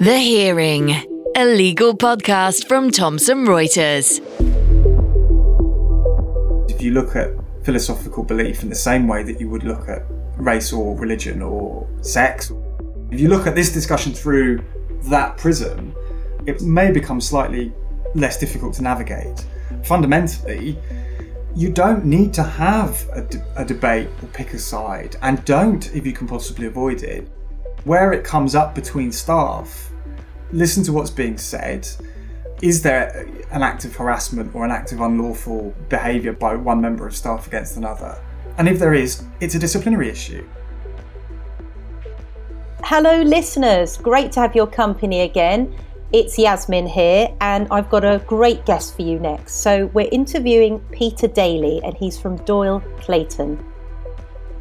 The Hearing, a legal podcast from Thomson Reuters. If you look at philosophical belief in the same way that you would look at race or religion or sex, if you look at this discussion through that prism, it may become slightly less difficult to navigate. Fundamentally, you don't need to have a, de- a, debate or pick a side, and don't if you can possibly avoid it. Where it comes up between staff, listen to what's being said. Is there an act of harassment or an act of unlawful behaviour by one member of staff against another? And if there is, it's a disciplinary issue. Hello, listeners. Great to have your company again. It's Yasmin here, and I've got a great guest for you next. So, we're interviewing Peter Daly, and he's from Doyle Clayton.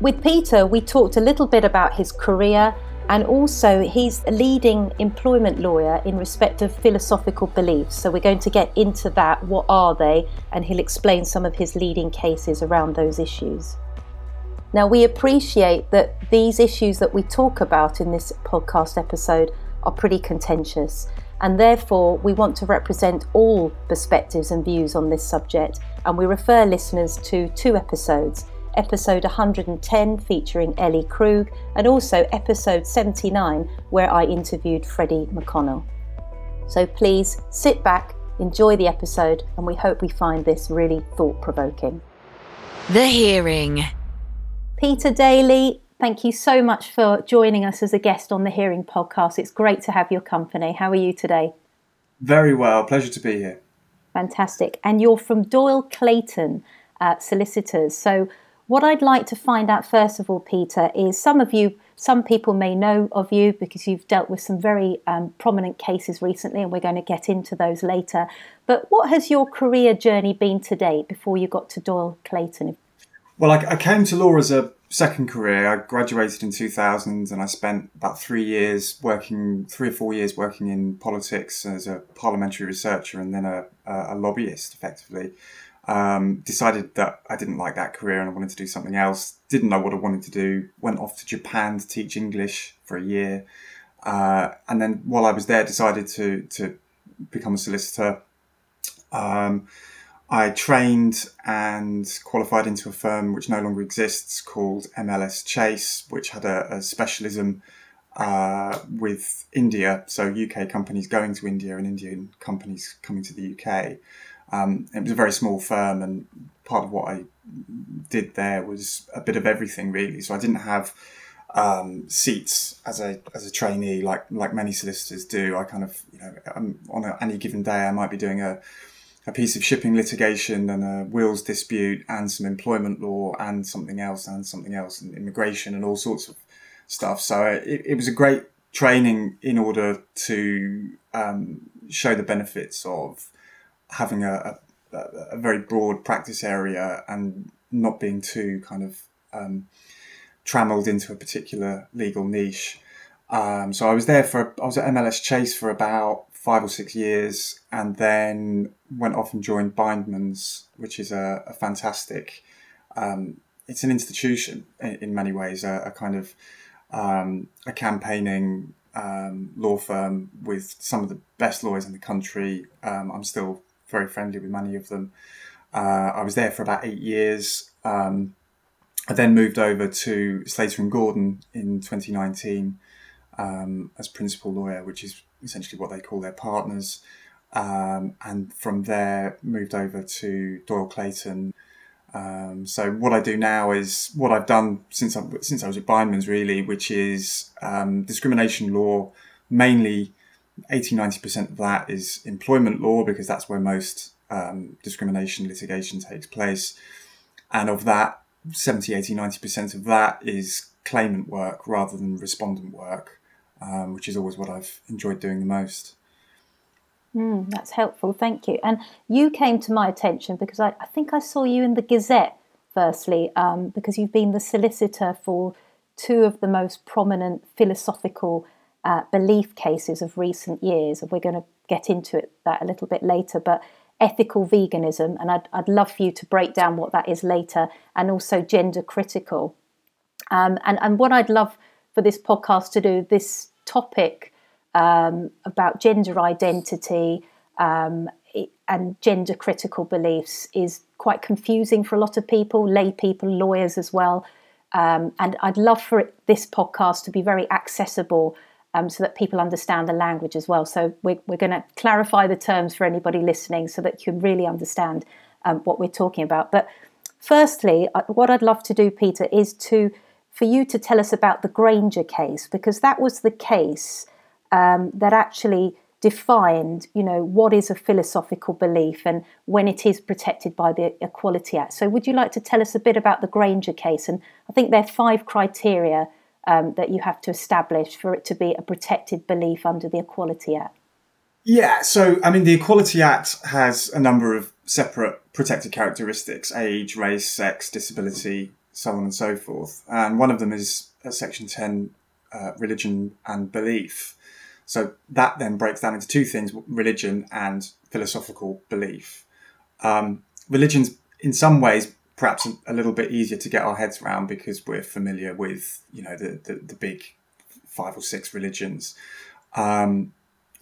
With Peter, we talked a little bit about his career, and also he's a leading employment lawyer in respect of philosophical beliefs. So, we're going to get into that. What are they? And he'll explain some of his leading cases around those issues. Now, we appreciate that these issues that we talk about in this podcast episode are pretty contentious and therefore we want to represent all perspectives and views on this subject. And we refer listeners to two episodes episode 110 featuring Ellie Krug, and also episode 79 where I interviewed Freddy McConnell. So please sit back, enjoy the episode, and we hope we find this really thought provoking. The Hearing. Peter Daly, Thank you so much for joining us as a guest on the Hearing podcast. It's great to have your company. How are you today? Very well. Pleasure to be here. Fantastic. And you're from Doyle Clayton uh, Solicitors. So, what I'd like to find out first of all, Peter, is some of you, some people may know of you because you've dealt with some very um, prominent cases recently, and we're going to get into those later. But what has your career journey been to date before you got to Doyle Clayton? Well, I, I came to law as a second career, I graduated in 2000 and I spent about three years working, three or four years working in politics as a parliamentary researcher and then a, a lobbyist effectively. Um, decided that I didn't like that career and I wanted to do something else. Didn't know what I wanted to do. Went off to Japan to teach English for a year. Uh, and then while I was there, decided to, to become a solicitor. Um, I trained and qualified into a firm which no longer exists called MLS Chase, which had a, a specialism uh, with India, so UK companies going to India and Indian companies coming to the UK. Um, it was a very small firm, and part of what I did there was a bit of everything, really. So I didn't have um, seats as a as a trainee like like many solicitors do. I kind of you know on a, any given day I might be doing a a piece of shipping litigation and a wills dispute and some employment law and something else and something else and immigration and all sorts of stuff. So it, it was a great training in order to um, show the benefits of having a, a, a, very broad practice area and not being too kind of um, trammeled into a particular legal niche. Um, so I was there for I was at MLS Chase for about five or six years, and then went off and joined Bindman's, which is a, a fantastic. Um, it's an institution in, in many ways, a, a kind of um, a campaigning um, law firm with some of the best lawyers in the country. Um, I'm still very friendly with many of them. Uh, I was there for about eight years. Um, I then moved over to Slater and Gordon in 2019 um, as principal lawyer, which is essentially what they call their partners. Um, and from there, moved over to Doyle Clayton. Um, so what I do now is what I've done since I, since I was at Bindman's really, which is um, discrimination law. Mainly, 80 90 percent of that is employment law because that's where most um, discrimination litigation takes place, and of that, 70 80 90 percent of that is claimant work rather than respondent work um, which is always what I've enjoyed doing the most. Mm, that's helpful, thank you. And you came to my attention because I, I think I saw you in the Gazette, firstly, um, because you've been the solicitor for two of the most prominent philosophical uh, belief cases of recent years. And we're going to get into it that a little bit later. But ethical veganism, and I'd, I'd love for you to break down what that is later, and also gender critical. Um, and, and what I'd love for this podcast to do, this topic um, about gender identity um, and gender critical beliefs is quite confusing for a lot of people, lay people, lawyers as well. Um, and I'd love for it, this podcast to be very accessible um, so that people understand the language as well. So we're, we're going to clarify the terms for anybody listening so that you can really understand um, what we're talking about. But firstly, what I'd love to do, Peter, is to for you to tell us about the Grainger case because that was the case um, that actually defined, you know, what is a philosophical belief and when it is protected by the Equality Act. So, would you like to tell us a bit about the Grainger case? And I think there are five criteria um, that you have to establish for it to be a protected belief under the Equality Act. Yeah, so I mean, the Equality Act has a number of separate protected characteristics age, race, sex, disability, so on and so forth. And one of them is uh, Section 10 uh, religion and belief. So that then breaks down into two things religion and philosophical belief. Um, religion's in some ways perhaps a, little bit easier to get our heads around because we're familiar with you know the, the, the big five or six religions. Um,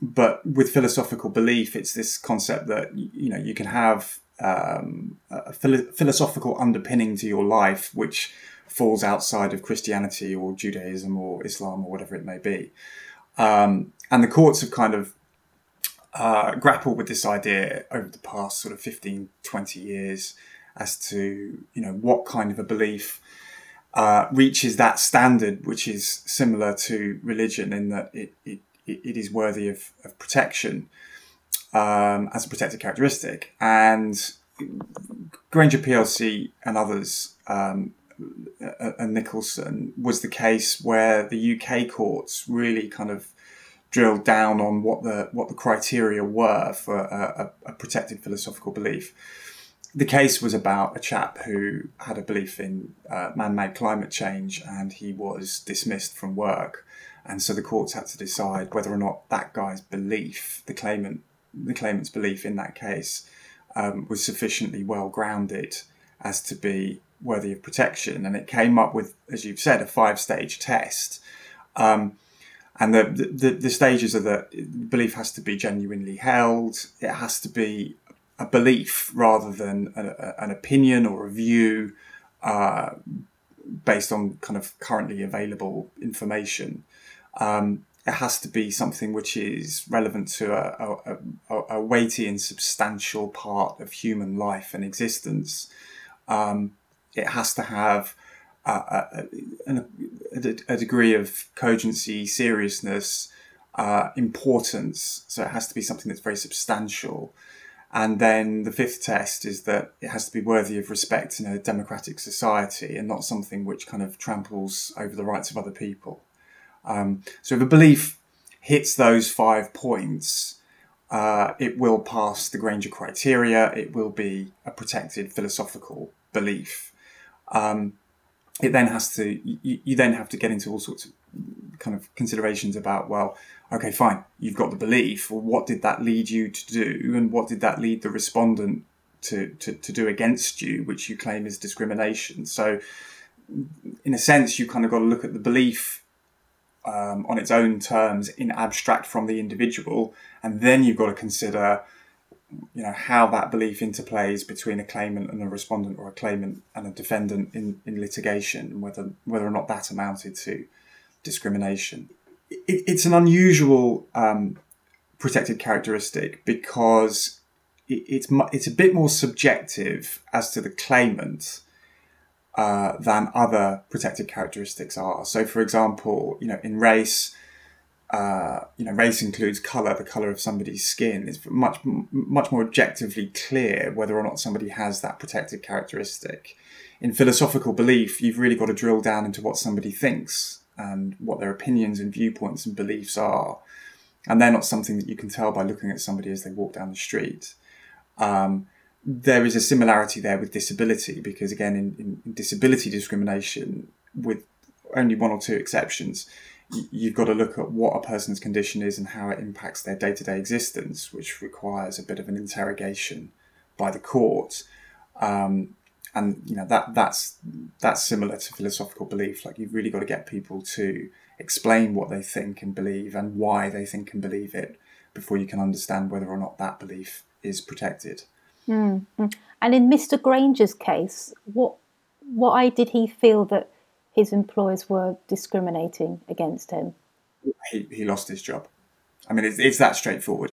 but with philosophical belief, it's this concept that you know you can have um, a philo- philosophical underpinning to your life, which falls outside of Christianity or Judaism or Islam or whatever it may be. Um, and the courts have kind of uh, grappled with this idea over the past sort of 15, 20 years as to, you know, what kind of a belief uh, reaches that standard, which is similar to religion in that it, it, it is worthy of, of protection um, as a protected characteristic. And Grainger PLC and others um, and Nicholson was the case where the UK courts really kind of drilled down on what the what the criteria were for a, a, a protected philosophical belief. The case was about a chap who had a belief in uh, man-made climate change, and he was dismissed from work. And so the courts had to decide whether or not that guy's belief, the claimant, the claimant's belief in that case, um, was sufficiently well grounded as to be worthy of protection. And it came up with, as you've said, a five stage test. Um, and the, the, the stages are that belief has to be genuinely held, it has to be a belief rather than a, an opinion or a view uh, based on kind of currently available information. Um, it has to be something which is relevant to a, a, a, weighty and substantial part of human life and existence. Um, it has to have a, a, degree of cogency, seriousness, uh, importance. So it has to be something that's very substantial. And then the fifth test is that it has to be worthy of respect in a democratic society and not something which kind of tramples over the rights of other people. Um, so if a belief hits those five points, uh, it will pass the Grainger criteria. It will be a protected philosophical belief. Um, it then has to you, you, then have to get into all sorts of kind of considerations about well okay fine you've got the belief well what did that lead you to do? And what did that lead the respondent to, to, to do against you which you claim is discrimination? So in a sense you kind of got to look at the belief um, on its own terms in abstract from the individual, and then you've got to consider, you know, how that belief interplays between a claimant and a respondent, or a claimant and a defendant in, in litigation, and whether whether or not that amounted to discrimination. It, it's an unusual um, protected characteristic because it, it's it's a bit more subjective as to the claimant uh, than other protected characteristics are. So, for example, you know, in race, uh, you know, race includes color, the color of somebody's skin. It's much much more objectively clear whether or not somebody has that protected characteristic. In philosophical belief, you've really got to drill down into what somebody thinks and what their opinions and viewpoints and beliefs are. And they're not something that you can tell by looking at somebody as they walk down the street. Um, there is a similarity there with disability because again in, in, disability discrimination with only one or two exceptions you've got to look at what a person's condition is and how it impacts their day-to-day existence which requires a bit of an interrogation by the court um, and you know that that's that's similar to philosophical belief like you've really got to get people to explain what they think and believe and why they think and believe it before you can understand whether or not that belief is protected. Mm-hmm. And in Mr. Grainger's case, what why did he feel that his employers were discriminating against him? He, he lost his job. I mean, it's, it's that straightforward.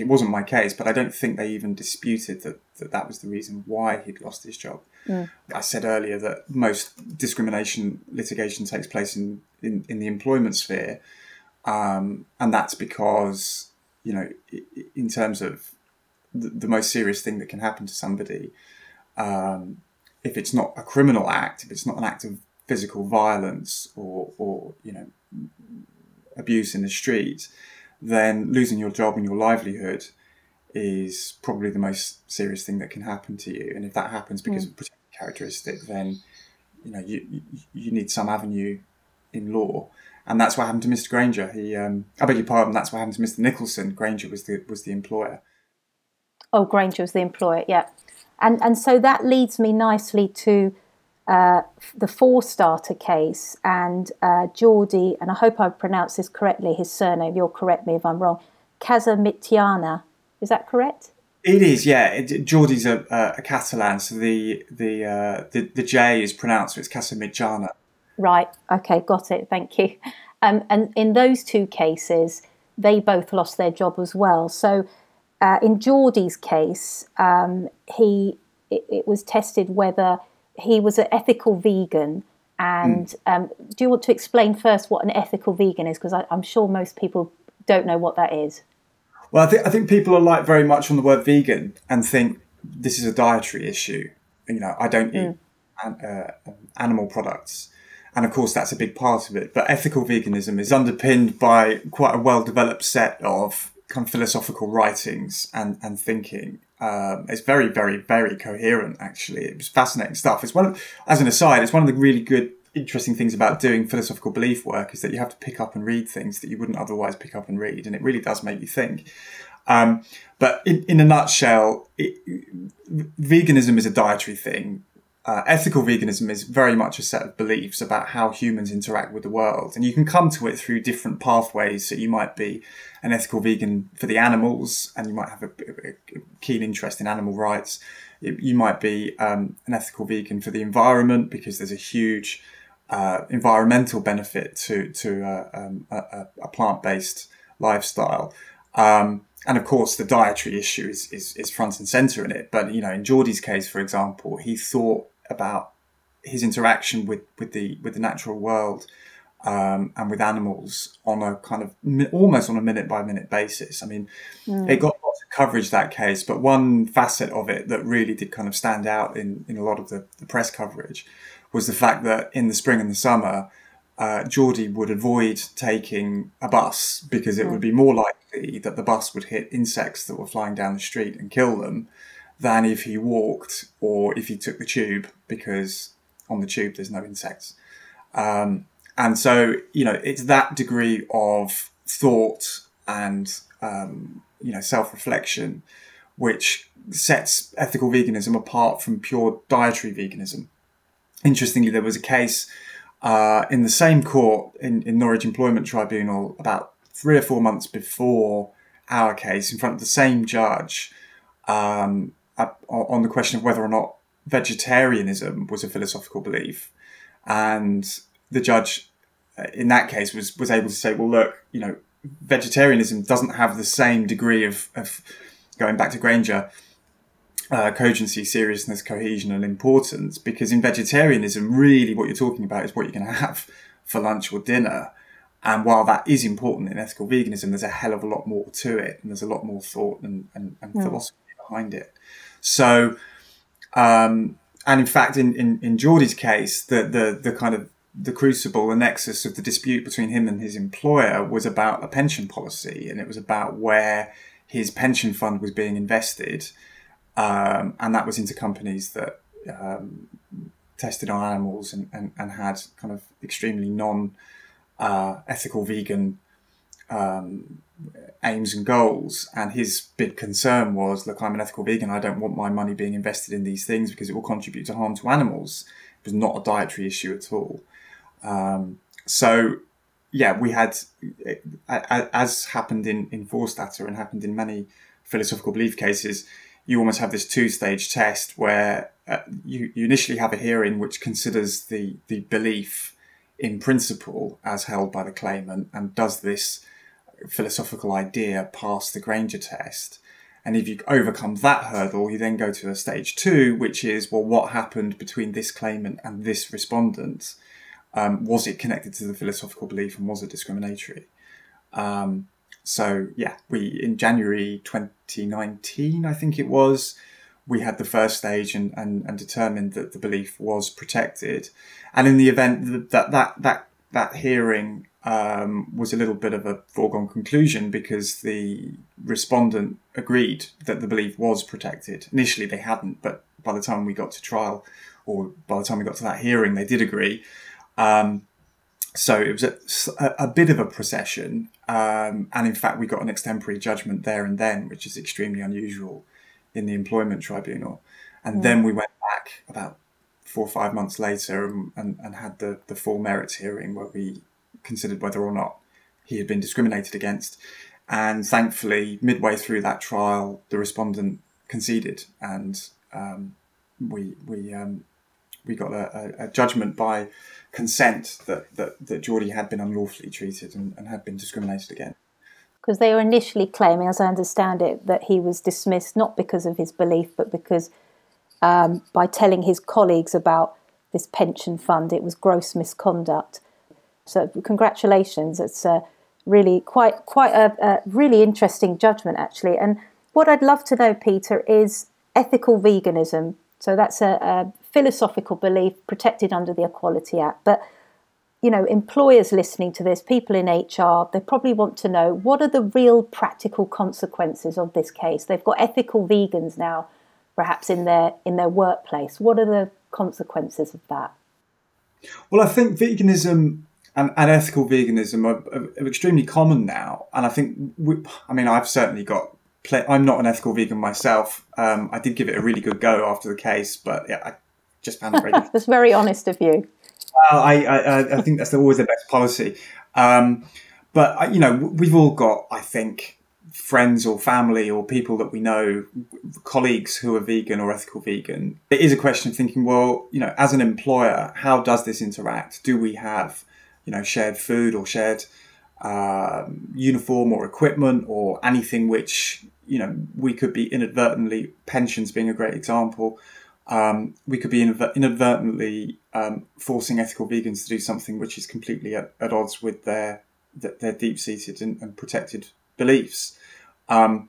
It wasn't my case, but I don't think they even disputed that that, that was the reason why he'd lost his job. Mm. I said earlier that most discrimination litigation takes place in, in, in the employment sphere, um, and that's because, you know, in terms of the, the, most serious thing that can happen to somebody, um, if it's not a criminal act, if it's not an act of physical violence or, or you know, abuse in the street, then losing your job and your livelihood is probably the most serious thing that can happen to you. And if that happens because mm. of a protected characteristic, then you know you, you, you need some avenue in law. And that's what happened to Mr. Grainger. He, um, I beg your pardon. That's what happened to Mr. Nicholson. Grainger was the was the employer. Oh, Grainger was the employer. Yeah, and and so that leads me nicely to uh, the Forstater case and uh, Jordi, and I hope I've pronounced this correctly, his surname, you'll correct me if I'm wrong, Casamitjana. Is that correct? It is, yeah. It, Jordi's a, a, Catalan, so the the, uh, the the J is pronounced, so it's Casamitjana. Right. Okay. Got it. Thank you. Um, and in those two cases, they both lost their job as well. So, uh, in Jordi's case, um, he it, it, was tested whether he was an ethical vegan. And mm. um, do you want to explain first what an ethical vegan is? Because I'm sure most people don't know what that is. Well, I think I think people are like very much on the word vegan and think this is a dietary issue. You know, I don't eat mm. uh, animal products, and of course that's a big part of it. But ethical veganism is underpinned by quite a well developed set of kind of philosophical writings and and thinking um, it's very, very, very coherent. Actually, it was fascinating stuff. It's one of, as an aside, it's one of the really good, interesting things about doing philosophical belief work is that you have to pick up and read things that you wouldn't otherwise pick up and read, and it really does make you think. Um, but in, in a nutshell, it, veganism is a dietary thing. Uh, ethical veganism is very much a set of beliefs about how humans interact with the world, and you can come to it through different pathways. So you might be an ethical vegan for the animals, and you might have a, a keen interest in animal rights. You might be um, an ethical vegan for the environment because there's a huge uh, environmental benefit to to uh, um, a, a plant based lifestyle. Um, and of course, the dietary issue is, is, is front and center in it. But you know, in Jordi's case, for example, he thought about his interaction with, with the with the natural world um, and with animals on a kind of almost on a minute by minute basis. I mean, mm. it got lots of coverage that case, but one facet of it that really did kind of stand out in, in a lot of the, the press coverage was the fact that in the spring and the summer, uh, Jordi would avoid taking a bus because it would be more likely that the bus would hit insects that were flying down the street and kill them than if he walked or if he took the tube because on the tube there's no insects. Um, and so, you know, it's that degree of thought and, um, you know, self reflection which sets ethical veganism apart from pure dietary veganism. Interestingly, there was a case uh, in the same court in, in Norwich Employment Tribunal about three or four months before our case in front of the same judge um, on the question of whether or not vegetarianism was a philosophical belief. And the judge in that case was was able to say, well, look, you know, vegetarianism doesn't have the same degree of, of going back to Grainger, uh, cogency, seriousness, cohesion, and importance. Because in vegetarianism, really, what you're talking about is what you're going to have for lunch or dinner. And while that is important in ethical veganism, there's a hell of a lot more to it, and there's a lot more thought and, and, and yeah. philosophy behind it. So, um, and in fact, in, in, in Jordi's case, the, the, the kind of the crucible, the nexus of the dispute between him and his employer was about a pension policy, and it was about where his pension fund was being invested, um, and that was into companies that um, tested on animals and, and, and, had kind of extremely non uh, ethical vegan um, aims and goals. And his big concern was, look, I'm an ethical vegan. I don't want my money being invested in these things because it will contribute to harm to animals. It was not a dietary issue at all. Um, so yeah, we had, as happened in, in Forstater and happened in many philosophical belief cases, you almost have this two stage test where uh, you, you initially have a hearing which considers the, the belief in principle as held by the claimant and does this philosophical idea pass the Grainger test. And if you overcome that hurdle, you then go to a stage two, which is, well, what happened between this claimant and this respondent? Um, was it connected to the philosophical belief and was it discriminatory? Um, so yeah, we in January 2019, I think it was, we had the first stage and, and, and determined that the belief was protected. And in the event that that that that hearing um, was a little bit of a foregone conclusion because the respondent agreed that the belief was protected. Initially, they hadn't, but by the time we got to trial, or by the time we got to that hearing, they did agree. Um, so it was a, a, bit of a procession, um, and in fact, we got an extemporary judgment there and then, which is extremely unusual in the employment tribunal. And mm. then we went back about four or five months later and, and, and had the, the full merits hearing where we considered whether or not he had been discriminated against. And thankfully, midway through that trial, the respondent conceded, and um, we we um, we got a, a, judgment by consent that, that, that Jordi had been unlawfully treated and, and had been discriminated against. Because they were initially claiming, as I understand it, that he was dismissed not because of his belief, but because um, by telling his colleagues about this pension fund, it was gross misconduct. So congratulations. It's a really quite quite a, a really interesting judgment actually. And what I'd love to know, Peter, is ethical veganism. So that's a, a philosophical belief protected under the Equality Act, but you know, employers listening to this, people in HR, they probably want to know what are the real practical consequences of this case. They've got ethical vegans now, perhaps in their in their workplace. What are the consequences of that? Well, I think veganism and, and ethical veganism are, are, extremely common now. And I think, we, I mean, I've certainly got. Play, I'm not an ethical vegan myself. Um, I did give it a really good go after the case, but yeah, I just found it very. that's very honest of you. Well, I, I, I think that's always the best policy. Um, but you know, we've all got, I think, friends or family or people that we know, colleagues who are vegan or ethical vegan. It is a question of thinking, well, you know, as an employer, how does this interact? Do we have you know, shared food or shared um, uniform or equipment or anything which, you know, we could be inadvertently, pensions being a great example, um, we could be inadvertently um, forcing ethical vegans to do something which is completely at, at odds with their their deep seated and, and, protected beliefs. Um,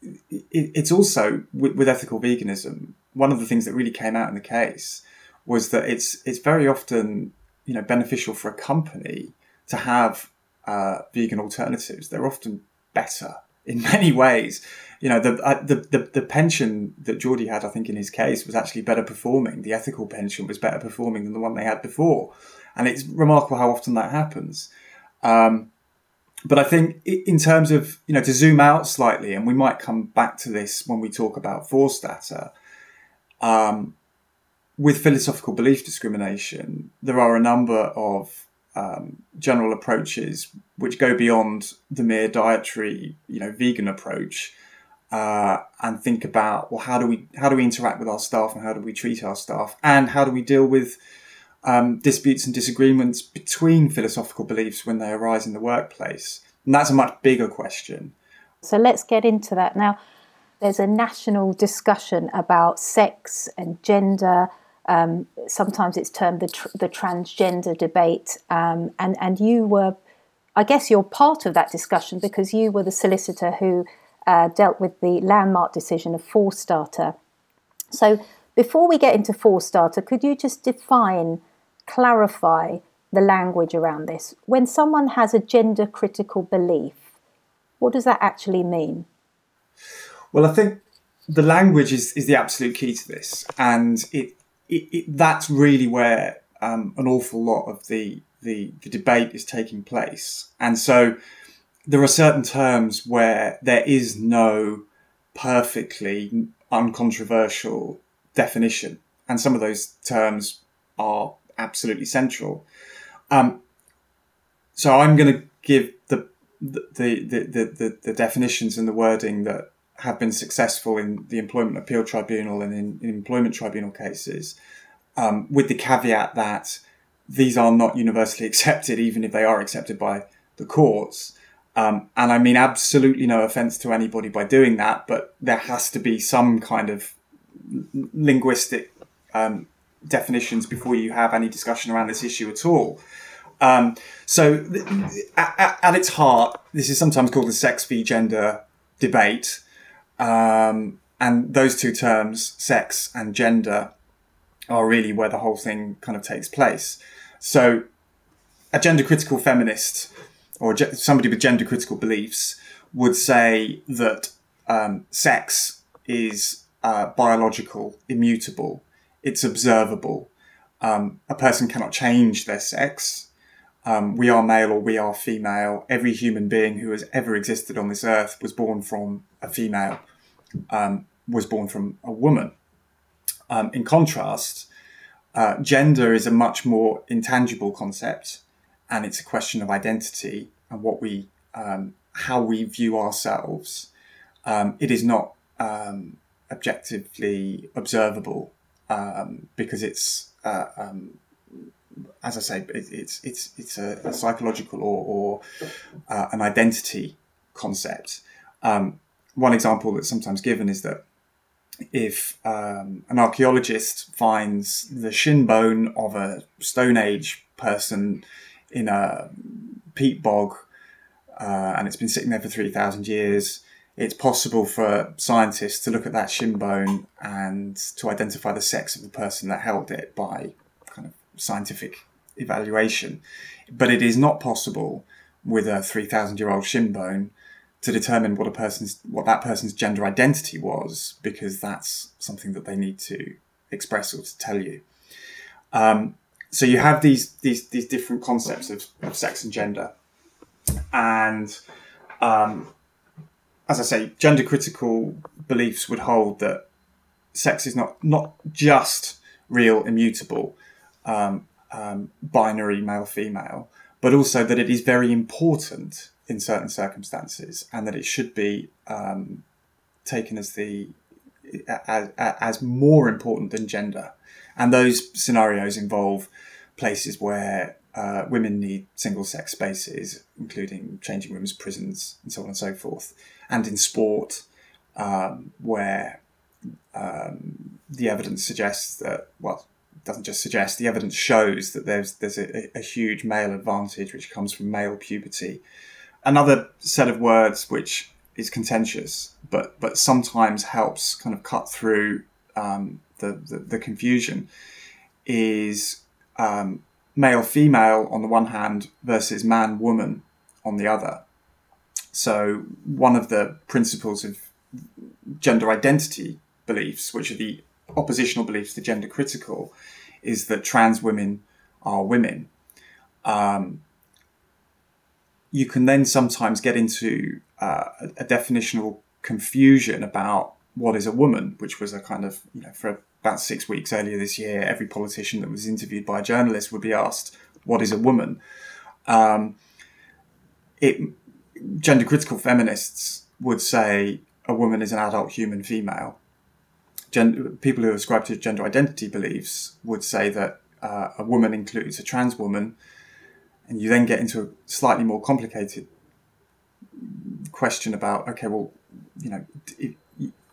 it, it's also with, with, ethical veganism. One of the things that really came out in the case was that it's it's very often you know beneficial for a company to have uh, vegan alternatives. They're often better in many ways. You know, the, uh, the, the the pension that Jordi had, I think, in his case, was actually better performing. The ethical pension was better performing than the one they had before, and it's remarkable how often that happens. Um, but I think, in terms of you know, to zoom out slightly, and we might come back to this when we talk about Forstater. Um, with philosophical belief discrimination, there are a number of um, general approaches which go beyond the mere dietary, you know, vegan approach, uh, and think about well, how do we how do we interact with our staff and how do we treat our staff and how do we deal with um, disputes and disagreements between philosophical beliefs when they arise in the workplace, and that's a much bigger question. So let's get into that now. There's a national discussion about sex and gender um, sometimes it's termed the, tr- the transgender debate, um, and and you were, I guess, you're part of that discussion because you were the solicitor who uh, dealt with the landmark decision of Forstater. So before we get into Forstater, could you just define, clarify the language around this? When someone has a gender critical belief, what does that actually mean? Well, I think the language is, is the absolute key to this, and it it, it, that's really where um, an awful lot of the, the, the debate is taking place. And so there are certain terms where there is no perfectly uncontroversial definition, and some of those terms are absolutely central. Um, so I'm going to give the the, the, the, the, the definitions and the wording that have been successful in the Employment Appeal Tribunal and in, in employment tribunal cases, um, with the caveat that these are not universally accepted, even if they are accepted by the courts. Um, and I mean absolutely no offense to anybody by doing that, but there has to be some kind of linguistic um, definitions before you have any discussion around this issue at all. Um, so, th- at, at, its heart, this is sometimes called the sex v gender debate. Um, and those two terms, sex and gender, are really where the whole thing kind of takes place. So, a gender critical feminist or ge- somebody with gender critical beliefs would say that um, sex is uh, biological, immutable, it's observable. Um, a person cannot change their sex. Um, we are male or we are female. Every human being who has ever existed on this earth was born from a female, um, was born from a woman. Um, in contrast, uh, gender is a much more intangible concept, and it's a question of identity and what we, um, how we view ourselves. Um, it is not um, objectively observable um, because it's, uh, as I say, it, it's it's it's a, a psychological or, or uh, an identity concept. Um, one example that's sometimes given is that if um, an archaeologist finds the shin bone of a Stone Age person in a peat bog uh, and it's been sitting there for 3,000 years, it's possible for scientists to look at that shin bone and to identify the sex of the person that held it by kind of scientific evaluation. But it is not possible with a 3,000 year old shin bone to determine what a person's what that person's gender identity was because that's something that they need to express or to tell you. Um, so you have these these these different concepts of, of sex and gender, and um, as I say, gender critical beliefs would hold that sex is not not just real, immutable, um, um, binary male female, but also that it is very important in certain circumstances, and that it should be um, taken as the as, as more important than gender. And those scenarios involve places where uh, women need single sex spaces, including changing rooms, prisons, and so on and so forth and in sport, um, where um, the evidence suggests that, well, doesn't just suggest, the evidence shows that there's there's a, a, huge male advantage which comes from male puberty. Another set of words which is contentious, but but sometimes helps kind of cut through um, the, the, the confusion is um, male female on the one hand versus man woman on the other. So, one of the principles of gender identity beliefs, which are the oppositional beliefs to gender critical, is that trans women are women. Um, you can then sometimes get into uh, a definitional confusion about what is a woman, which was a kind of, you know, for about six weeks earlier this year, every politician that was interviewed by a journalist would be asked, What is a woman? Um, it gender critical feminists would say a woman is an adult human female. Gen- people who ascribe to gender identity beliefs would say that uh, a woman includes a trans woman, and you then get into a slightly more complicated question about okay, well, you know, it,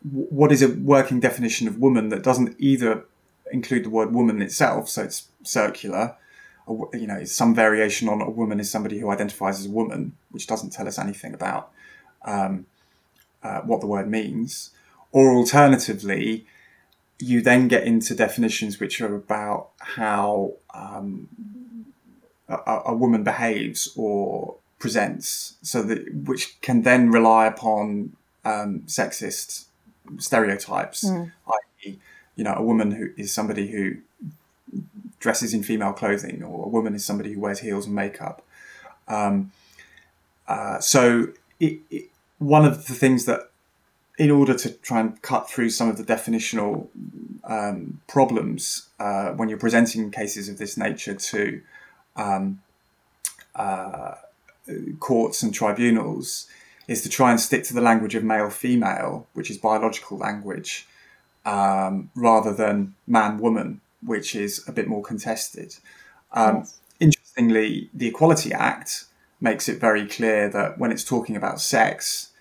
what is a working definition of woman that doesn't either include the word woman itself, so it's circular, you know, some variation on a woman is somebody who identifies as a woman, which doesn't tell us anything about um, uh, what the word means. Or alternatively, you then get into definitions which are about how um, a, a, woman behaves or presents, so that which can then rely upon um, sexist stereotypes, mm. i.e., you know, a woman who is somebody who dresses in female clothing, or a woman is somebody who wears heels and makeup. Um, uh, so, it, it, one of the things that, in order to try and cut through some of the definitional um, problems uh, when you're presenting cases of this nature to um, uh, courts and tribunals is to try and stick to the language of male female, which is biological language, um, rather than man woman, which is a bit more contested. Um, yes. Interestingly, the Equality Act makes it very clear that when it's talking about sex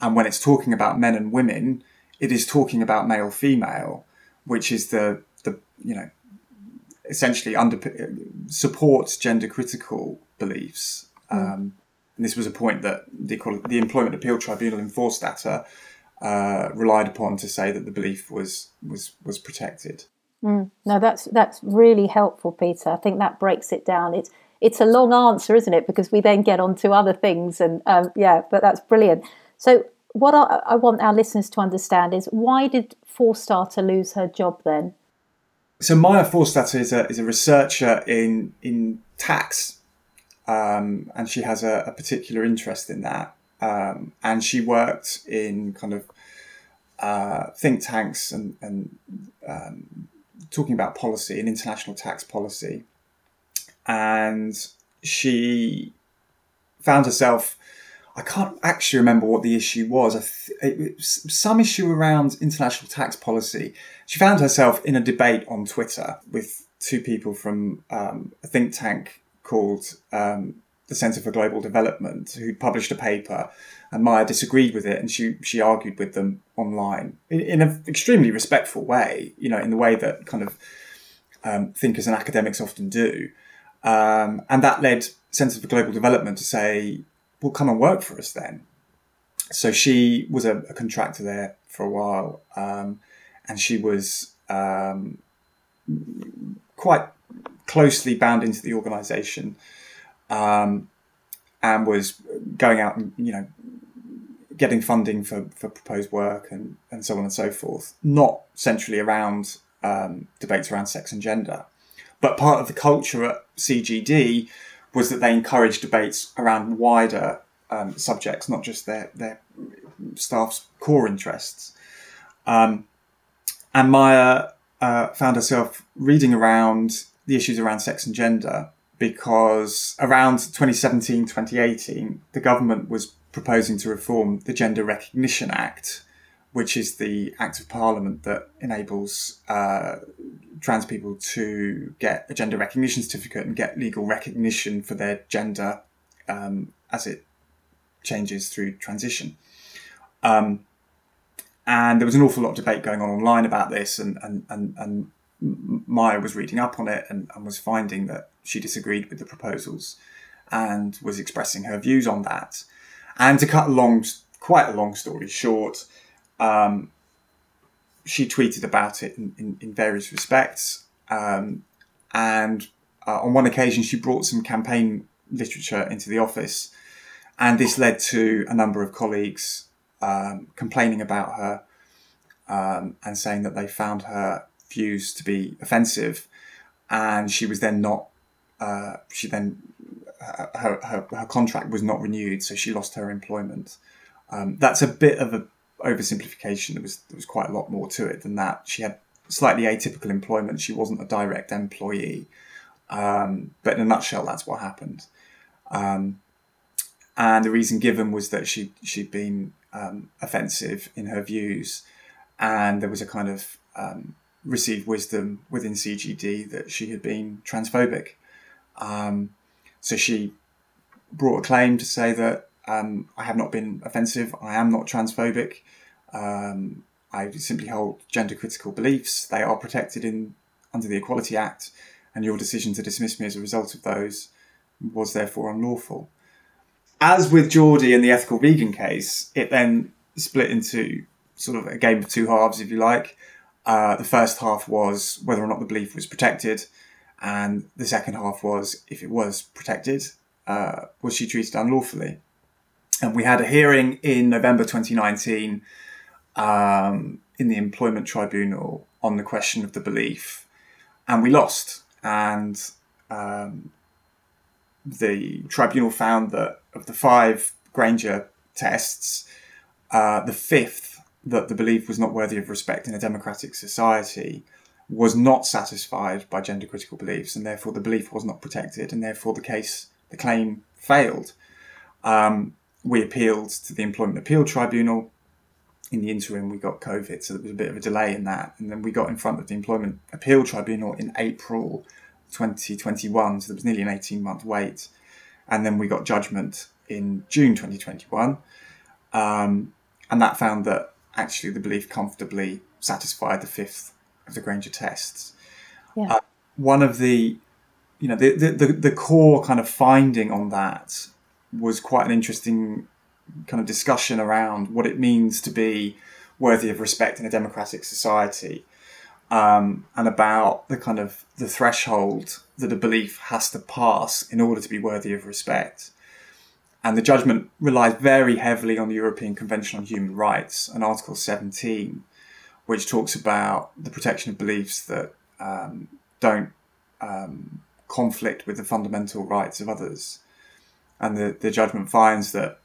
and when it's talking about men and women, it is talking about male female, which is the the you know essentially under supports gender critical beliefs. Mm. Um, and this was a point that the, the Employment Appeal Tribunal in Forstater uh, relied upon to say that the belief was was was protected. Mm. No, that's that's really helpful, Peter. I think that breaks it down. It's it's a long answer, isn't it? Because we then get on to other things, and um, yeah, but that's brilliant. So, what I, I want our listeners to understand is why did Forstater lose her job then? So Maya Forstater is a, is a researcher in in tax, um, and she has a, a, particular interest in that. Um, and she worked in kind of uh, think tanks and, and um, talking about policy and international tax policy. And she found herself I can't actually remember what the issue was. It was some issue around international tax policy. She found herself in a debate on Twitter with two people from um, a think tank called um, the Centre for Global Development, who published a paper, and Maya disagreed with it, and she she argued with them online in, in an extremely respectful way. You know, in the way that kind of um, thinkers and academics often do, um, and that led Centre for Global Development to say will come and work for us then. So she was a, a contractor there for a while, um, and she was um, quite closely bound into the organisation, um, and was going out and you know getting funding for, for proposed work and, and so on and so forth. Not centrally around um, debates around sex and gender, but part of the culture at CGD was that they encouraged debates around wider um, subjects, not just their their staff's core interests. Um, and Maya uh, found herself reading around the issues around sex and gender because around 2017 2018 the government was proposing to reform the Gender Recognition Act, which is the act of parliament that enables uh, trans people to get a gender recognition certificate and get legal recognition for their gender um, as it changes through transition. Um, and there was an awful lot of debate going on online about this, and and and, and Maya was reading up on it and, and was finding that she disagreed with the proposals and was expressing her views on that. And to cut a long, quite a long story short, um, she tweeted about it in, in, in various respects. Um, and uh, on one occasion, she brought some campaign literature into the office. And this led to a number of colleagues um, complaining about her um, and saying that they found her views to be offensive. And she was then not, uh, she then, her, her, her, contract was not renewed, so she lost her employment. Um, that's a bit of a oversimplification. There was there was quite a lot more to it than that. She had slightly atypical employment. She wasn't a direct employee, um, but in a nutshell, that's what happened. Um, and the reason given was that she she'd been um, offensive in her views, and there was a kind of um, received wisdom within CGD that she had been transphobic. Um, so she brought a claim to say that um, I have not been offensive. I am not transphobic. Um, I simply hold gender critical beliefs. They are protected in under the Equality Act, and your decision to dismiss me as a result of those was therefore unlawful. As with Jordi and the ethical vegan case, it then split into sort of a game of two halves, if you like. Uh, the first half was whether or not the belief was protected, and the second half was if it was protected, uh, was she treated unlawfully? And we had a hearing in November 2019 um, in the Employment Tribunal on the question of the belief, and we lost. And um, the tribunal found that of the five Grainger tests, uh, the fifth, that the belief was not worthy of respect in a democratic society, was not satisfied by gender critical beliefs, and therefore the belief was not protected, and therefore the case the claim failed. Um, we appealed to the Employment Appeal Tribunal. In the interim, we got COVID, so there was a bit of a delay in that. And then we got in front of the Employment Appeal Tribunal in April 2021, so there was nearly an 18 month wait. And then we got judgment in June 2021. Um, and that found that actually the belief comfortably satisfied the fifth of the Grainger tests. Yeah. Uh, one of the, you know, the, the, the, the core kind of finding on that was quite an interesting kind of discussion around what it means to be worthy of respect in a democratic society. Um, and about the kind of the threshold that a belief has to pass in order to be worthy of respect. And the judgment relies very heavily on the European Convention on Human Rights and Article 17, which talks about the protection of beliefs that um, don't um, conflict with the fundamental rights of others. And the, the judgment finds that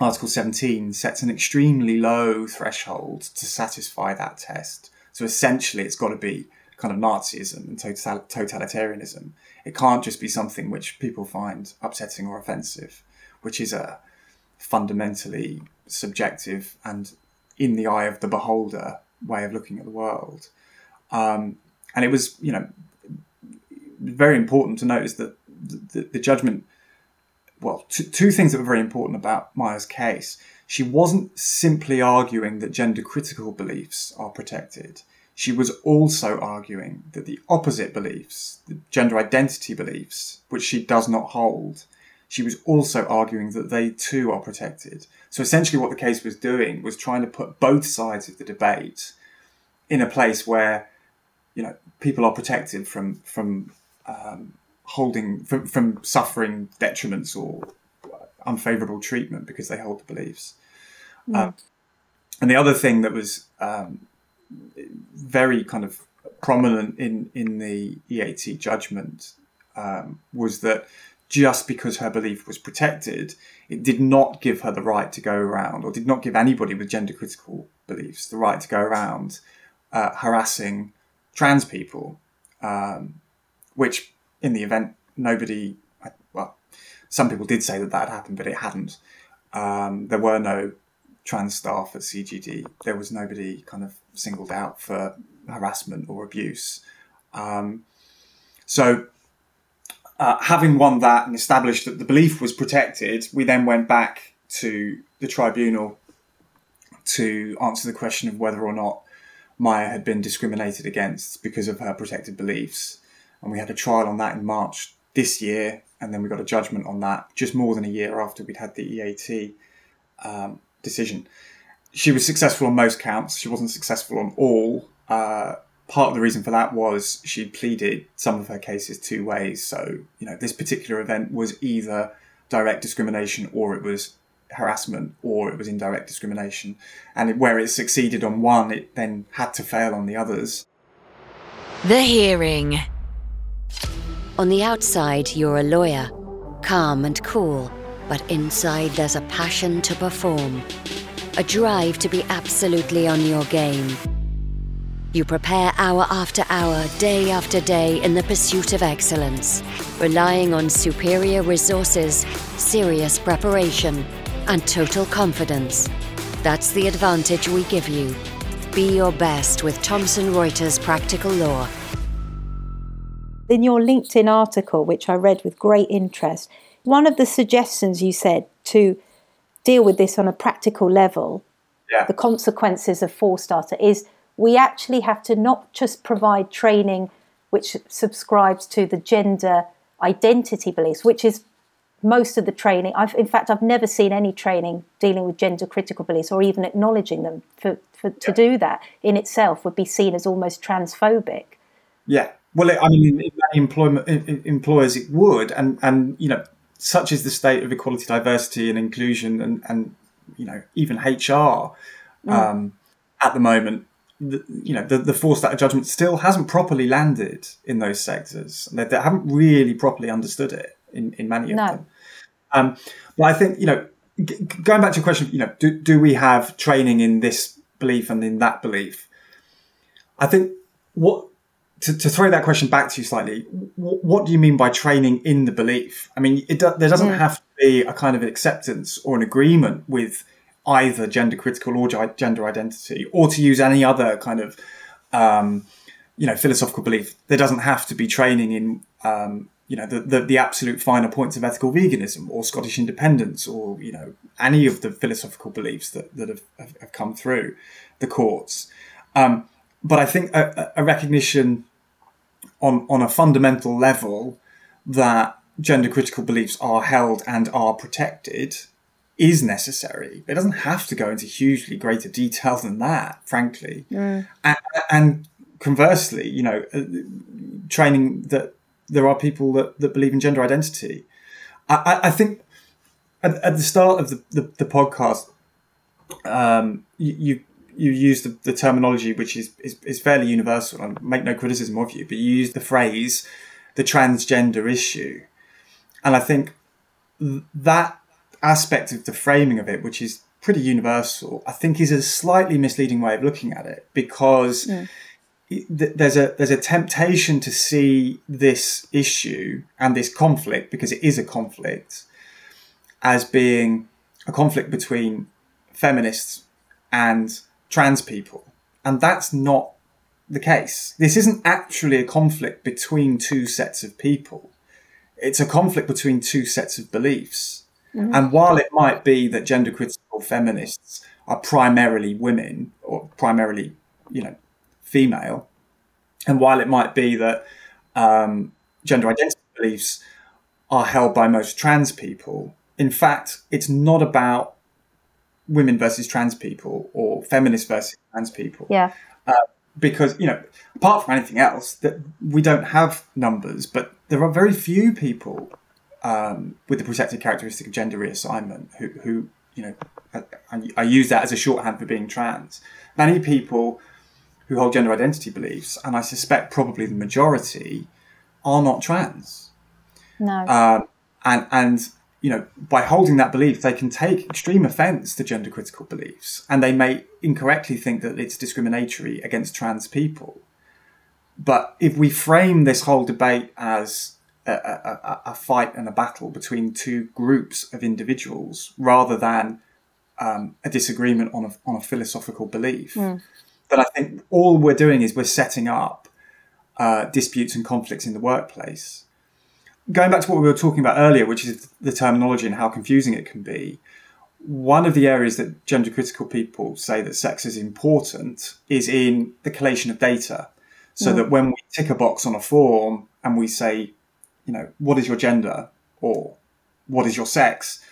Article 17 sets an extremely low threshold to satisfy that test. So essentially, it's got to be kind of Nazism and total- totalitarianism. It can't just be something which people find upsetting or offensive, which is a fundamentally subjective and in the eye of the beholder way of looking at the world. Um, and it was, you know, very important to notice that the, the judgment, well, t- two things that were very important about Maya's case. She wasn't simply arguing that gender critical beliefs are protected. She was also arguing that the opposite beliefs, the gender identity beliefs, which she does not hold, she was also arguing that they too are protected. So essentially, what the case was doing was trying to put both sides of the debate in a place where you know people are protected from from um, holding from, from suffering detriments or unfavorable treatment because they hold the beliefs. Mm. Um, and the other thing that was um, very kind of prominent in in the EAT judgment um, was that just because her belief was protected, it did not give her the right to go around, or did not give anybody with gender critical beliefs the right to go around uh, harassing trans people, um, which in the event nobody, well, some people did say that that had happened, but it hadn't. Um, there were no trans staff at CGD. There was nobody kind of singled out for harassment or abuse. Um, so, uh, having won that and established that the belief was protected, we then went back to the tribunal to answer the question of whether or not Maya had been discriminated against because of her protected beliefs. And we had a trial on that in March this year, and then we got a judgment on that just more than a year after we'd had the EAT um, decision. She was successful on most counts. She wasn't successful on all. Uh, part of the reason for that was she pleaded some of her cases two ways. So, you know, this particular event was either direct discrimination or it was harassment or it was indirect discrimination. And where it succeeded on one, it then had to fail on the others. The hearing. On the outside, you're a lawyer, calm and cool, but inside there's a passion to perform, a drive to be absolutely on your game. You prepare hour after hour, day after day in the pursuit of excellence, relying on superior resources, serious preparation, and total confidence. That's the advantage we give you. Be your best with Thomson Reuters Practical Law. In your LinkedIn article, which I read with great interest, one of the suggestions you said to deal with this on a practical level, yeah. the consequences of Forstater, is we actually have to not just provide training which subscribes to the gender identity beliefs, which is most of the training i've in fact i've never seen any training dealing with gender critical beliefs or even acknowledging them for, for to yeah. do that in itself would be seen as almost transphobic yeah well i mean in, employment in, employers it would and and you know such is the state of equality diversity and inclusion and and you know even hr mm. um, at the moment the, you know the, the Forstater judgment still hasn't properly landed in those sectors they, they haven't really properly understood it in, in many of no. them um, but I think, you know, g- going back to your question, you know, do, do we have training in this belief and in that belief? I think what to, to, throw that question back to you slightly, what do you mean by training in the belief? I mean, it, there doesn't yeah. have to be a kind of acceptance or an agreement with either gender critical or gender identity, or to use any other kind of um, you know philosophical belief. There doesn't have to be training in um, you know the, the, the absolute finer points of ethical veganism or Scottish independence or you know any of the philosophical beliefs that that have, have come through the courts. Um, but I think a, a recognition on on a fundamental level that gender critical beliefs are held and are protected is necessary. It doesn't have to go into hugely greater detail than that, frankly. Mm. And, and, conversely, you know, uh, training that there are people that, that believe in gender identity. I, I think at, at, the start of the, the, the podcast, um, you, you use the, the terminology which is, is, is fairly universal and make no criticism of you, but you use the phrase the transgender issue. And I think that aspect of the framing of it, which is pretty universal, I think is a slightly misleading way of looking at it because hmm. yeah. there's a there's a temptation to see this issue and this conflict because it is a conflict as being a conflict between feminists and trans people, and that's not the case. This isn't actually a conflict between two sets of people. It's a conflict between two sets of beliefs Mm-hmm. And while it might be that gender critical feminists are primarily women or primarily, you know, female, and while it might be that um, gender identity beliefs are held by most trans people, in fact, it's not about women versus trans people or feminists versus trans people. Yeah. Uh, because you know, apart from anything else, that we don't have numbers, but there are very few people um, with the protected characteristic of gender reassignment, who, who you know, I, I, use that as a shorthand for being trans. Many people who hold gender identity beliefs, and I suspect probably the majority, are not trans. No. Um, and and you know, by holding that belief, they can take extreme offence to gender critical beliefs, and they may incorrectly think that it's discriminatory against trans people. But if we frame this whole debate as a, a, a, fight and a battle between two groups of individuals rather than um, a disagreement on a, on a philosophical belief. Mm. But I think all we're doing is we're setting up uh, disputes and conflicts in the workplace. Going back to what we were talking about earlier, which is the terminology and how confusing it can be, one of the areas that gender critical people say that sex is important is in the collation of data. So mm. that when we tick a box on a form and we say you know, what is your gender or what is your sex?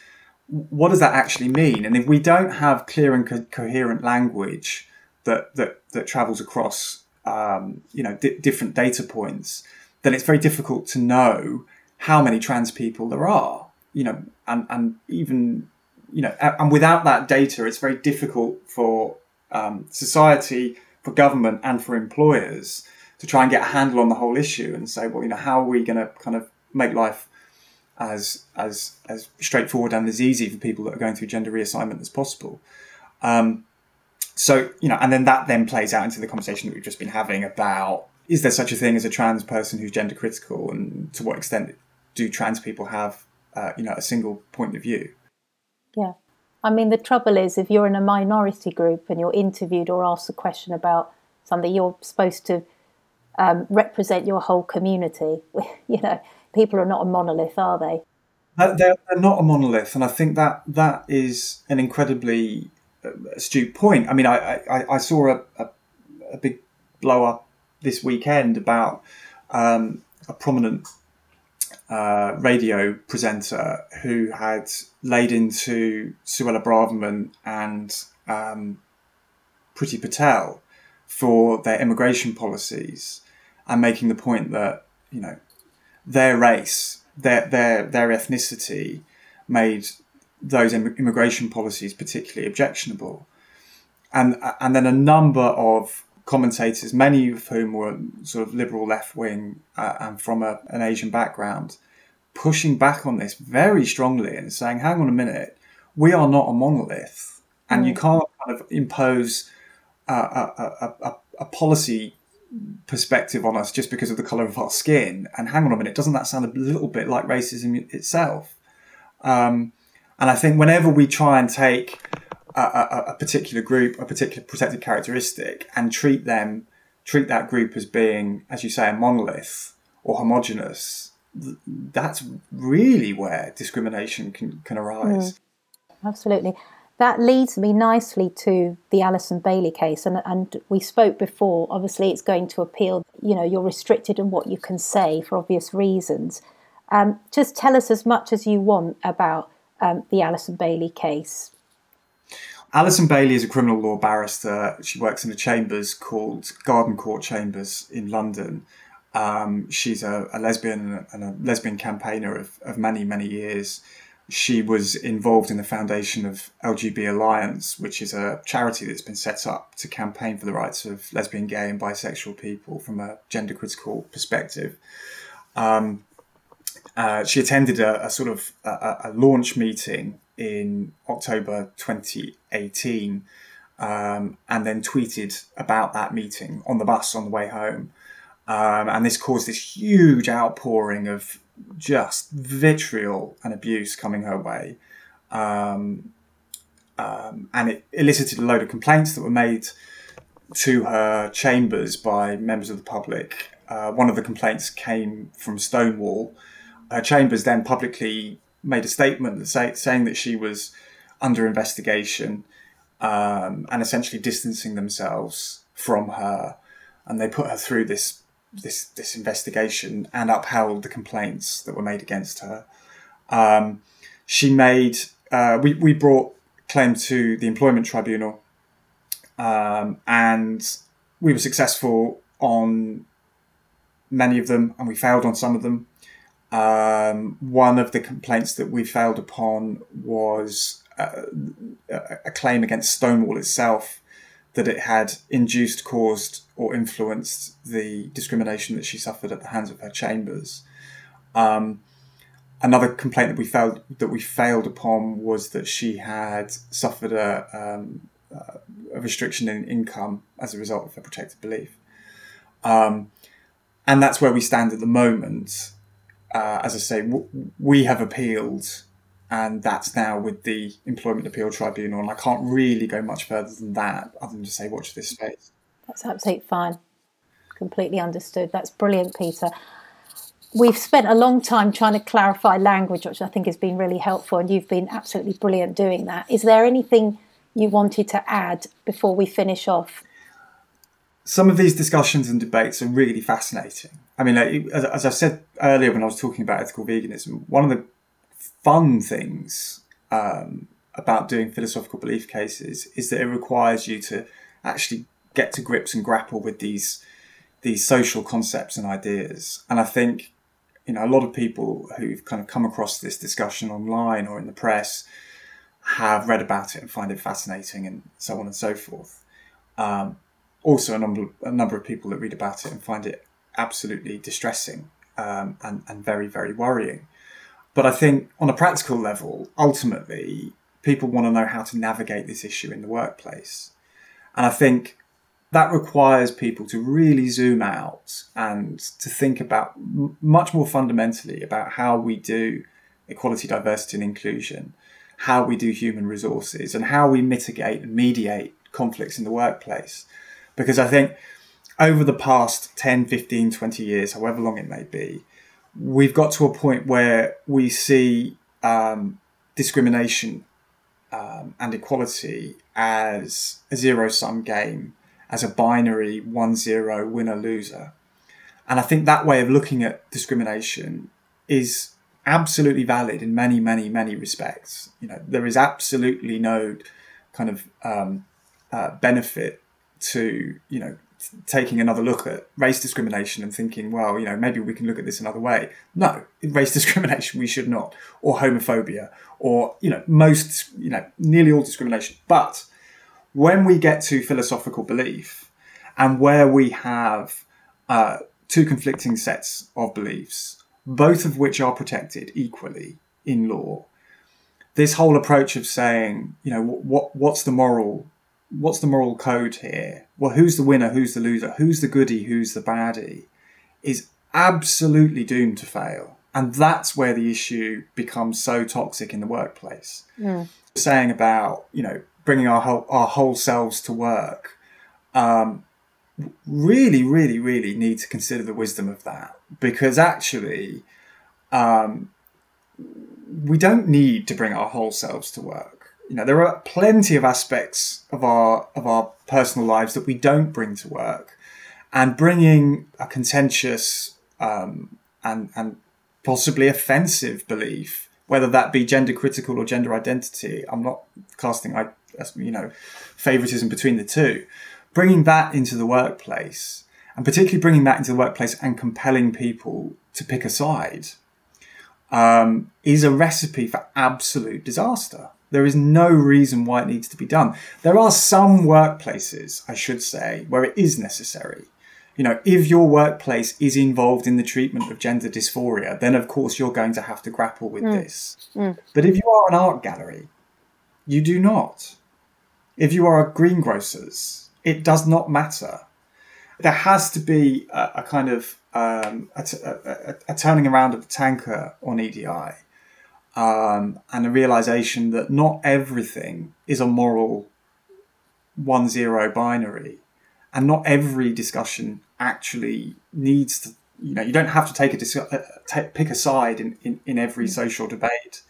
What does that actually mean? And if we don't have clear and co- coherent language that that that travels across, um, you know, di- different data points, then it's very difficult to know how many trans people there are. You know, and and even you know, and without that data, it's very difficult for um, society, for government, and for employers to try and get a handle on the whole issue and say, well, you know, how are we going to kind of make life as as as straightforward and as easy for people that are going through gender reassignment as possible. Um, so you know, and then that then plays out into the conversation that we've just been having about is there such a thing as a trans person who's gender critical, and to what extent do trans people have uh, you know a single point of view? Yeah, I mean the trouble is if you're in a minority group and you're interviewed or asked a question about something, you're supposed to um, represent your whole community. you know, people are not a monolith, are they? Uh, they're, they're, not a monolith, and I think that that is an incredibly uh, astute point. I mean, I I, I saw a, a, a, big blow up this weekend about um, a prominent uh, radio presenter who had laid into Suella Braverman and um, Priti Patel for their immigration policies and making the point that you know their race, their their their ethnicity, made those immigration policies particularly objectionable, and and then a number of commentators, many of whom were sort of liberal left wing uh, and from a, an Asian background, pushing back on this very strongly and saying, "Hang on a minute, we are not a monolith, and mm. you can't kind of impose a, a, a, a policy perspective on us just because of the color of our skin. And hang on a minute, doesn't that sound a little bit like racism itself? Um, and I think whenever we try and take a, a, a, particular group, a particular protected characteristic, and treat them, treat that group as being, as you say, a monolith or homogenous, that's really where discrimination can, can arise. Mm, absolutely that leads me nicely to the Alison Bailey case, and, and we spoke before. Obviously, it's going to appeal. You know, you're restricted in what you can say for obvious reasons. Um, just tell us as much as you want about um, the Alison Bailey case. Alison Bailey is a criminal law barrister. She works in a chambers called Garden Court Chambers in London. Um, she's a, a, lesbian and a lesbian campaigner of, of many, many years she was involved in the foundation of LGB Alliance, which is a charity that's been set up to campaign for the rights of lesbian, gay, and bisexual people from a gender critical perspective. Um, uh, she attended a, a sort of a, a, launch meeting in October 2018 um, and then tweeted about that meeting on the bus on the way home. Um, and this caused this huge outpouring of just vitriol and abuse coming her way. Um, um, and it elicited a load of complaints that were made to her chambers by members of the public. Uh, one of the complaints came from Stonewall. Her chambers then publicly made a statement say, saying that she was under investigation um, and essentially distancing themselves from her. And they put her through this this this investigation and upheld the complaints that were made against her. Um, she made uh, we we brought claim to the employment tribunal, um, and we were successful on many of them, and we failed on some of them. Um, one of the complaints that we failed upon was uh, a claim against Stonewall itself that it had induced, caused, or influenced the discrimination that she suffered at the hands of her chambers. Um, another complaint that we failed that we failed upon was that she had suffered a, um, a restriction in income as a result of her protected belief. Um, and that's where we stand at the moment. Uh, as I say, w- we have appealed and that's now with the Employment Appeal Tribunal. And I can't really go much further than that, other than to say, watch this space. That's absolutely fine. Completely understood. That's brilliant, Peter. We've spent a long time trying to clarify language, which I think has been really helpful, and you've been absolutely brilliant doing that. Is there anything you wanted to add before we finish off? Some of these discussions and debates are really fascinating. I mean, like, as, as I said earlier when I was talking about ethical veganism, one of the fun things um, about doing philosophical belief cases is that it requires you to actually get to grips and grapple with these these social concepts and ideas. And I think you know a lot of people who've kind of come across this discussion online or in the press have read about it and find it fascinating and so on and so forth. Um, also, a number a number of people that read about it and find it absolutely distressing um, and and very very worrying. But I think on a practical level, ultimately, people want to know how to navigate this issue in the workplace. And I think that requires people to really zoom out and to think about much more fundamentally about how we do equality, diversity, and inclusion, how we do human resources, and how we mitigate and mediate conflicts in the workplace. Because I think over the past 10, 15, 20 years, however long it may be, we've got to a point where we see um, discrimination um, and equality as a zero sum game, as a binary one zero winner loser. And I think that way of looking at discrimination is absolutely valid in many, many, many respects. You know, there is absolutely no kind of um, uh, benefit to you know taking another look at race discrimination and thinking, well, you know, maybe we can look at this another way. No, race discrimination we should not, or homophobia, or you know, most, you know, nearly all discrimination. But when we get to philosophical belief, and where we have uh, two conflicting sets of beliefs, both of which are protected equally in law, this whole approach of saying, you know, what what's the moral what's the moral code here? Well, who's the winner? Who's the loser? Who's the goody? Who's the baddie? Is absolutely doomed to fail. And that's where the issue becomes so toxic in the workplace. Mm. Saying about, you know, bringing our whole, our whole selves to work, um, really, really, really need to consider the wisdom of that because actually, um, we don't need to bring our whole selves to work. You know, there are plenty of aspects of our of our personal lives that we don't bring to work, and bringing a contentious um, and and possibly offensive belief, whether that be gender critical or gender identity. I'm not casting I you know favoritism between the two. Bringing that into the workplace, and particularly bringing that into the workplace and compelling people to pick a side, um, is a recipe for absolute disaster. There is no reason why it needs to be done. There are some workplaces, I should say, where it is necessary. You know, if your workplace is involved in the treatment of gender dysphoria, then of course you're going to have to grapple with mm. this. Mm. But if you are an art gallery, you do not. If you are a greengrocers, it does not matter. There has to be a, a kind of um, a, a, a, turning around of the tanker on EDI um, and a realization that not everything is a moral one zero binary and not every discussion actually needs to you know you don't have to take a dis- uh, take, pick a side in, in, in every mm. social debate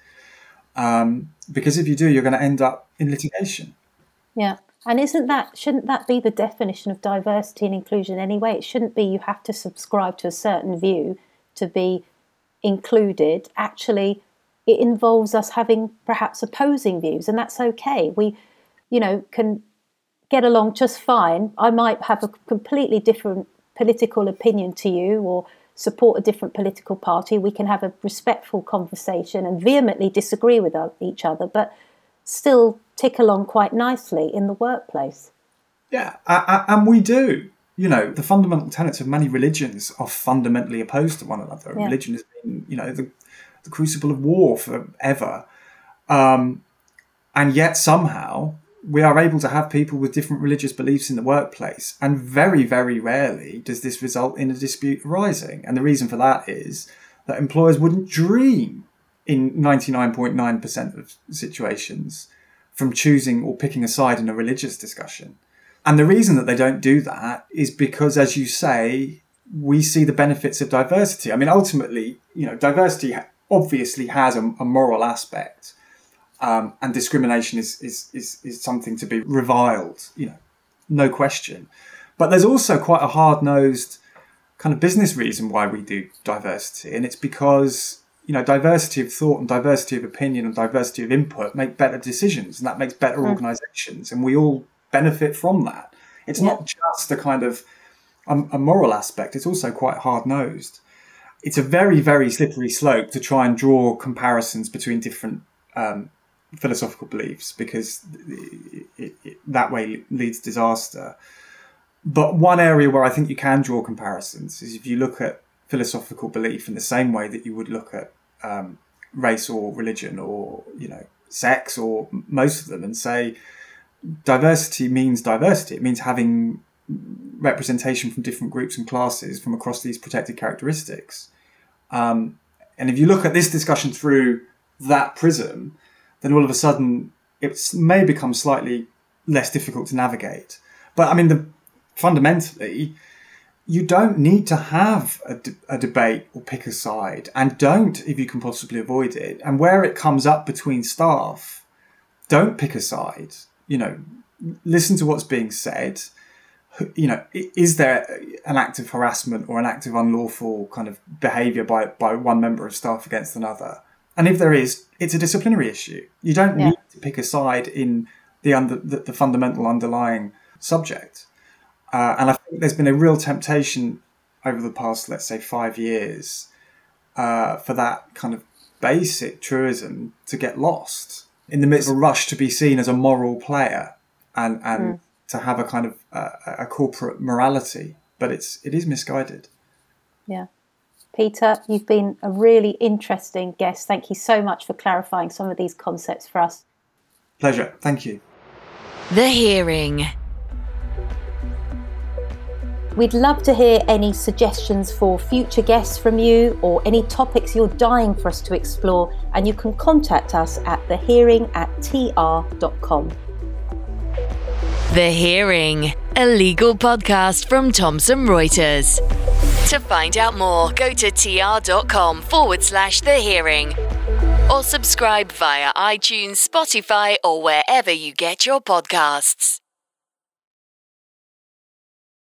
um, because if you do you're going to end up in litigation yeah and isn't that shouldn't that be the definition of diversity and inclusion anyway? It shouldn't be you have to subscribe to a certain view to be included. Actually, it involves us having perhaps opposing views, and that's okay. We, you know, can get along just fine. I might have a completely different political opinion to you or support a different political party. We can have a respectful conversation and vehemently disagree with each other, but still tick along quite nicely in the workplace. Yeah, and we do. You know, the fundamental tenets of many religions are fundamentally opposed to one another. Yeah. Religion has been, you know, the, the crucible of war forever. Um, and yet somehow we are able to have people with different religious beliefs in the workplace. And very, very rarely does this result in a dispute arising. And the reason for that is that employers wouldn't dream in 99.9% of situations from choosing or picking a side in a religious discussion. And the reason that they don't do that is because, as you say, we see the benefits of diversity. I mean, ultimately, you know, diversity obviously has a, a moral aspect, um, and discrimination is, is is is something to be reviled. You know, no question. But there's also quite a hard nosed kind of business reason why we do diversity, and it's because you know, diversity of thought and diversity of opinion and diversity of input make better decisions, and that makes better mm. organisations, and we all benefit from that. It's yeah. not just a kind of a, a moral aspect; it's also quite hard nosed. It's a very, very slippery slope to try and draw comparisons between different um, philosophical beliefs because it, it, it, that way leads disaster. But one area where I think you can draw comparisons is if you look at philosophical belief in the same way that you would look at um, race or religion or you know sex or most of them and say diversity means diversity it means having representation from different groups and classes from across these protected characteristics. Um, and if you look at this discussion through that prism then all of a sudden it may become slightly less difficult to navigate. But i mean the fundamentally you don't need to have a, de- a, debate or pick a side and don't if you can possibly avoid it. And where it comes up between staff don't pick a side. You know listen to what's being said you know is there an act of harassment or an act of unlawful kind of behavior by by one member of staff against another and if there is it's a disciplinary issue you don't yeah. need to pick a side in the under the, the fundamental underlying subject uh, and I think there's been a real temptation over the past, let's say, five years uh, for that kind of basic truism to get lost in the midst of a rush to be seen as a moral player and, and mm. To have a kind of uh, a corporate morality. But it's it is misguided. Yeah. Peter, you've been a really interesting guest. Thank you so much for clarifying some of these concepts for us. Pleasure. Thank you. The Hearing. We'd love to hear any suggestions for future guests from you or any topics you're dying for us to explore, and you can contact us at thehearing at tr.com. The Hearing, a legal podcast from Thomson Reuters. To find out more, go to tr.com forward slash the hearing or subscribe via iTunes, Spotify, or wherever you get your podcasts.